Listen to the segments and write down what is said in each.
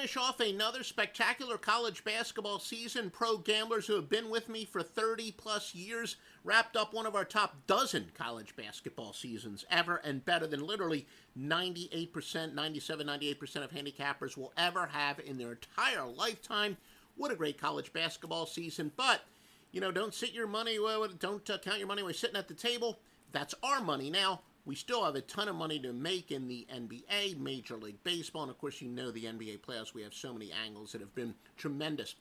Finish off another spectacular college basketball season. Pro gamblers who have been with me for 30 plus years wrapped up one of our top dozen college basketball seasons ever and better than literally 98%, 97, 98% of handicappers will ever have in their entire lifetime. What a great college basketball season. But, you know, don't sit your money, don't uh, count your money while sitting at the table. That's our money now. We still have a ton of money to make in the NBA, Major League Baseball, and of course, you know the NBA playoffs. We have so many angles that have been tremendous.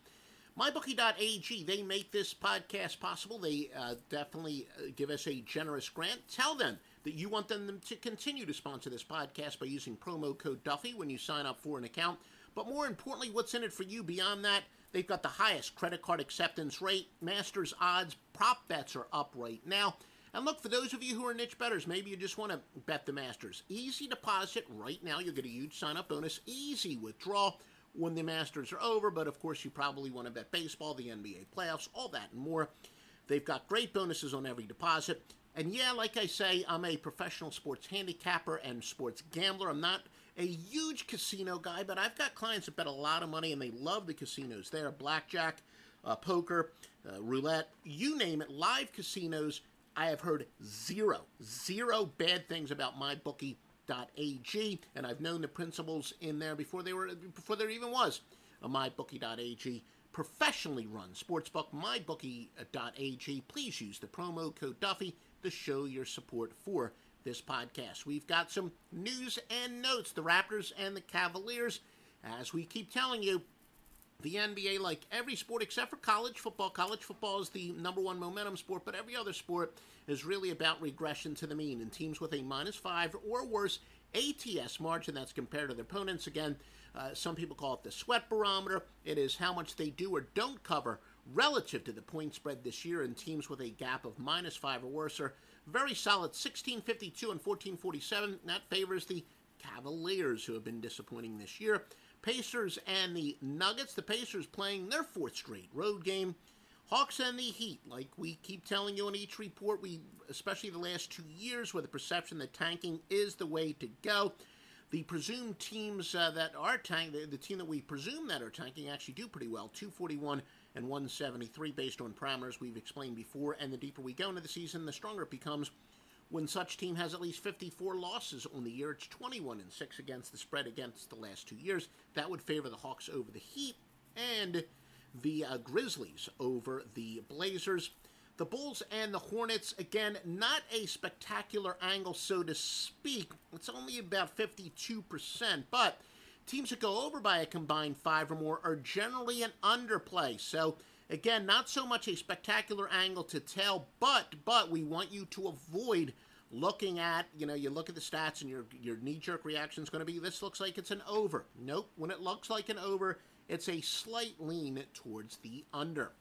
MyBookie.ag, they make this podcast possible. They uh, definitely uh, give us a generous grant. Tell them that you want them to continue to sponsor this podcast by using promo code Duffy when you sign up for an account. But more importantly, what's in it for you beyond that? They've got the highest credit card acceptance rate. Masters odds, prop bets are up right now. And look, for those of you who are niche bettors, maybe you just want to bet the Masters. Easy deposit right now. You'll get a huge sign up bonus. Easy withdrawal when the Masters are over. But of course, you probably want to bet baseball, the NBA playoffs, all that and more. They've got great bonuses on every deposit. And yeah, like I say, I'm a professional sports handicapper and sports gambler. I'm not a huge casino guy, but I've got clients that bet a lot of money and they love the casinos there. Blackjack, uh, poker, uh, roulette, you name it, live casinos. I have heard zero, zero bad things about mybookie.ag, and I've known the principals in there before they were before there even was a mybookie.ag professionally run sportsbook. Mybookie.ag. Please use the promo code Duffy to show your support for this podcast. We've got some news and notes. The Raptors and the Cavaliers, as we keep telling you, the NBA, like every sport except for college football, college football is the number one momentum sport, but every other sport is really about regression to the mean. And teams with a minus five or worse ATS margin, that's compared to their opponents. Again, uh, some people call it the sweat barometer. It is how much they do or don't cover relative to the point spread this year. And teams with a gap of minus five or worse are very solid 1652 and 1447. That favors the Cavaliers, who have been disappointing this year. Pacers and the Nuggets. The Pacers playing their fourth straight road game. Hawks and the Heat, like we keep telling you in each report, we especially the last two years, where the perception that tanking is the way to go. The presumed teams uh, that are tanking, the, the team that we presume that are tanking, actually do pretty well. 241 and 173 based on parameters we've explained before. And the deeper we go into the season, the stronger it becomes. When such team has at least 54 losses on the year, it's 21 and 6 against the spread against the last two years. That would favor the Hawks over the Heat and the uh, Grizzlies over the Blazers. The Bulls and the Hornets, again, not a spectacular angle, so to speak. It's only about 52%, but Teams that go over by a combined five or more are generally an underplay. So again, not so much a spectacular angle to tell, but but we want you to avoid looking at, you know, you look at the stats and your your knee-jerk reaction is going to be this looks like it's an over. Nope, when it looks like an over, it's a slight lean towards the under.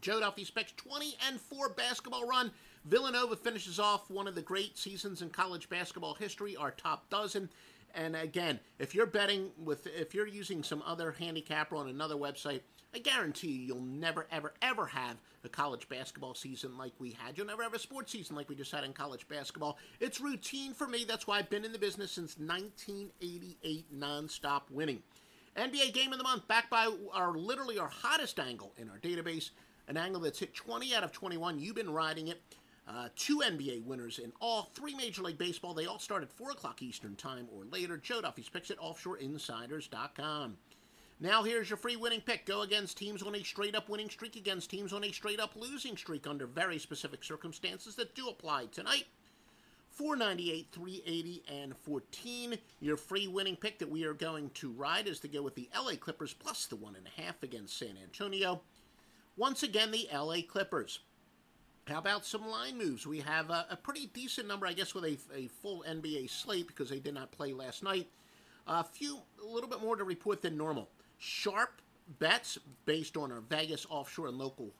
Joe Duffy's picks 20 and 4 basketball run. Villanova finishes off one of the great seasons in college basketball history, our top dozen. And again, if you're betting with, if you're using some other handicapper on another website, I guarantee you, you'll never, ever, ever have a college basketball season like we had. You'll never have a sports season like we just had in college basketball. It's routine for me. That's why I've been in the business since 1988, nonstop winning. NBA Game of the Month, backed by our literally our hottest angle in our database, an angle that's hit 20 out of 21. You've been riding it. Uh, two NBA winners in all three Major League Baseball. They all start at 4 o'clock Eastern Time or later. Joe Duffy's picks at offshoreinsiders.com. Now here's your free winning pick. Go against teams on a straight up winning streak, against teams on a straight up losing streak under very specific circumstances that do apply tonight. 498, 380, and 14. Your free winning pick that we are going to ride is to go with the LA Clippers plus the one and a half against San Antonio. Once again, the LA Clippers. How about some line moves? We have a, a pretty decent number, I guess, with a, a, full NBA slate because they did not play last night. A few, a little bit more to report than normal. Sharp bets based on our Vegas offshore and local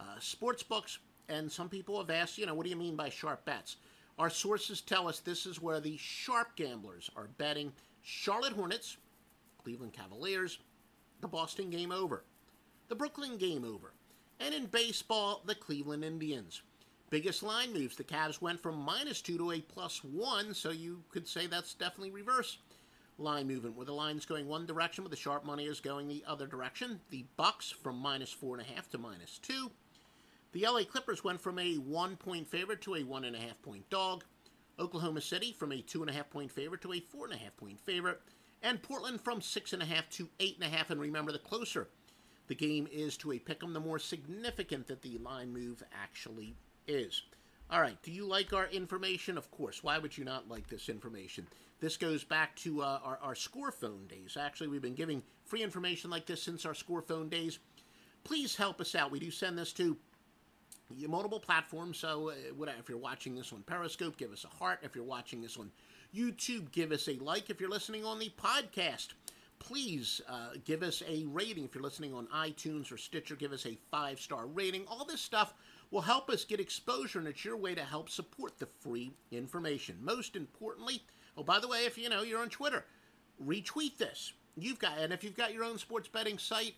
uh, sports books. And some people have asked, you know, what do you mean by sharp bets? Our sources tell us this is where the sharp gamblers are betting Charlotte Hornets, Cleveland Cavaliers, the Boston game over, the Brooklyn game over, and in baseball, the Cleveland Indians. Biggest line moves. The Cavs went from minus two to a plus one, so you could say that's definitely reverse line movement, where the line's going one direction, but the sharp money is going the other direction. The Bucks from minus four and a half to minus two. The LA Clippers went from a one point favorite to a one and a half point dog. Oklahoma City from a two and a half point favorite to a four and a half point favorite. And Portland from six and a half to eight and a half. And remember, the closer the game is to a pick 'em, the more significant that the line move actually is. All right, do you like our information? Of course. Why would you not like this information? This goes back to uh, our, our score phone days. Actually, we've been giving free information like this since our score phone days. Please help us out. We do send this to multiple platforms. So, uh, if you're watching this on Periscope, give us a heart. If you're watching this on YouTube, give us a like. If you're listening on the podcast, please uh, give us a rating. If you're listening on iTunes or Stitcher, give us a five star rating. All this stuff will help us get exposure, and it's your way to help support the free information. Most importantly, oh, by the way, if you know you're on Twitter, retweet this. You've got, and if you've got your own sports betting site,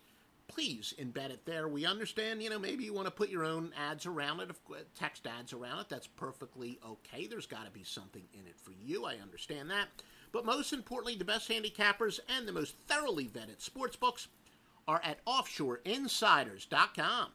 please embed it there. We understand, you know, maybe you want to put your own ads around it, text ads around it. That's perfectly okay. There's got to be something in it for you. I understand that. But most importantly, the best handicappers and the most thoroughly vetted sports books are at offshoreinsiders.com.